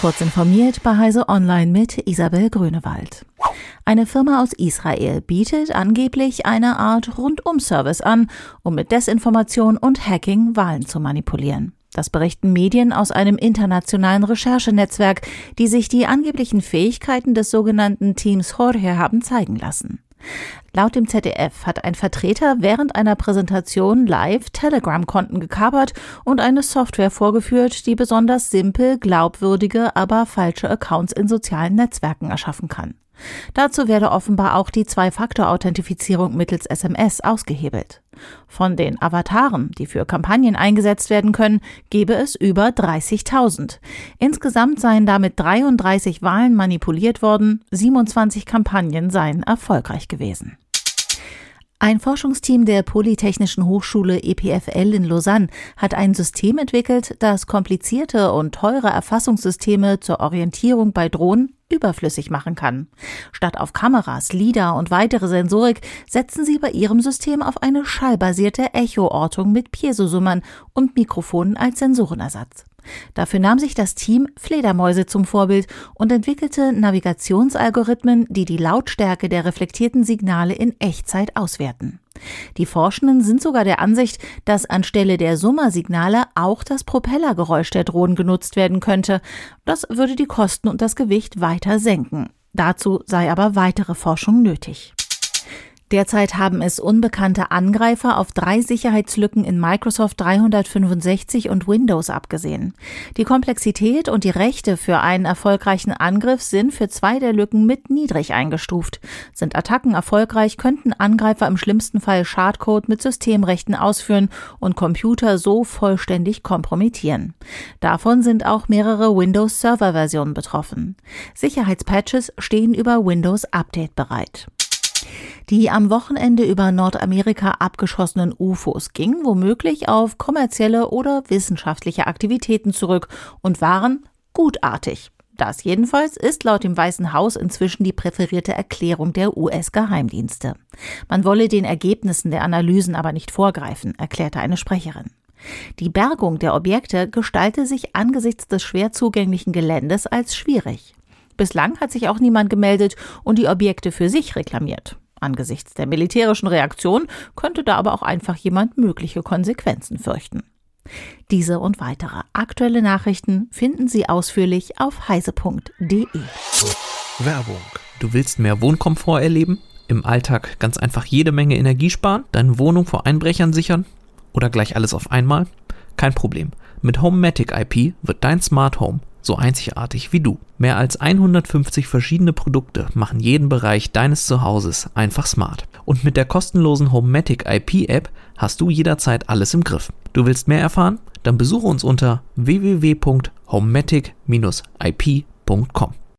Kurz informiert bei Heise Online mit Isabel Grünewald. Eine Firma aus Israel bietet angeblich eine Art Rundum-Service an, um mit Desinformation und Hacking Wahlen zu manipulieren. Das berichten Medien aus einem internationalen Recherchenetzwerk, die sich die angeblichen Fähigkeiten des sogenannten Teams Jorge haben zeigen lassen. Laut dem ZDF hat ein Vertreter während einer Präsentation live Telegram-Konten gekapert und eine Software vorgeführt, die besonders simpel, glaubwürdige, aber falsche Accounts in sozialen Netzwerken erschaffen kann. Dazu werde offenbar auch die Zwei-Faktor-Authentifizierung mittels SMS ausgehebelt. Von den Avataren, die für Kampagnen eingesetzt werden können, gebe es über 30.000. Insgesamt seien damit 33 Wahlen manipuliert worden, 27 Kampagnen seien erfolgreich gewesen. Ein Forschungsteam der Polytechnischen Hochschule EPFL in Lausanne hat ein System entwickelt, das komplizierte und teure Erfassungssysteme zur Orientierung bei Drohnen überflüssig machen kann. Statt auf Kameras, LIDAR und weitere Sensorik setzen sie bei ihrem System auf eine schallbasierte Echoortung mit Piezosummern und Mikrofonen als Sensorenersatz. Dafür nahm sich das Team Fledermäuse zum Vorbild und entwickelte Navigationsalgorithmen, die die Lautstärke der reflektierten Signale in Echtzeit auswerten. Die Forschenden sind sogar der Ansicht, dass anstelle der Summersignale auch das Propellergeräusch der Drohnen genutzt werden könnte. Das würde die Kosten und das Gewicht weiter senken. Dazu sei aber weitere Forschung nötig. Derzeit haben es unbekannte Angreifer auf drei Sicherheitslücken in Microsoft 365 und Windows abgesehen. Die Komplexität und die Rechte für einen erfolgreichen Angriff sind für zwei der Lücken mit niedrig eingestuft. Sind Attacken erfolgreich, könnten Angreifer im schlimmsten Fall Schadcode mit Systemrechten ausführen und Computer so vollständig kompromittieren. Davon sind auch mehrere Windows Server Versionen betroffen. Sicherheitspatches stehen über Windows Update bereit. Die am Wochenende über Nordamerika abgeschossenen UFOs gingen womöglich auf kommerzielle oder wissenschaftliche Aktivitäten zurück und waren gutartig. Das jedenfalls ist laut dem Weißen Haus inzwischen die präferierte Erklärung der US-Geheimdienste. Man wolle den Ergebnissen der Analysen aber nicht vorgreifen, erklärte eine Sprecherin. Die Bergung der Objekte gestalte sich angesichts des schwer zugänglichen Geländes als schwierig. Bislang hat sich auch niemand gemeldet und die Objekte für sich reklamiert. Angesichts der militärischen Reaktion könnte da aber auch einfach jemand mögliche Konsequenzen fürchten. Diese und weitere aktuelle Nachrichten finden Sie ausführlich auf heise.de. Werbung. Du willst mehr Wohnkomfort erleben? Im Alltag ganz einfach jede Menge Energie sparen? Deine Wohnung vor Einbrechern sichern? Oder gleich alles auf einmal? Kein Problem. Mit Homematic IP wird dein Smart Home so einzigartig wie du. Mehr als 150 verschiedene Produkte machen jeden Bereich deines Zuhauses einfach smart. Und mit der kostenlosen Homematic IP App hast du jederzeit alles im Griff. Du willst mehr erfahren? Dann besuche uns unter www.homematic-ip.com.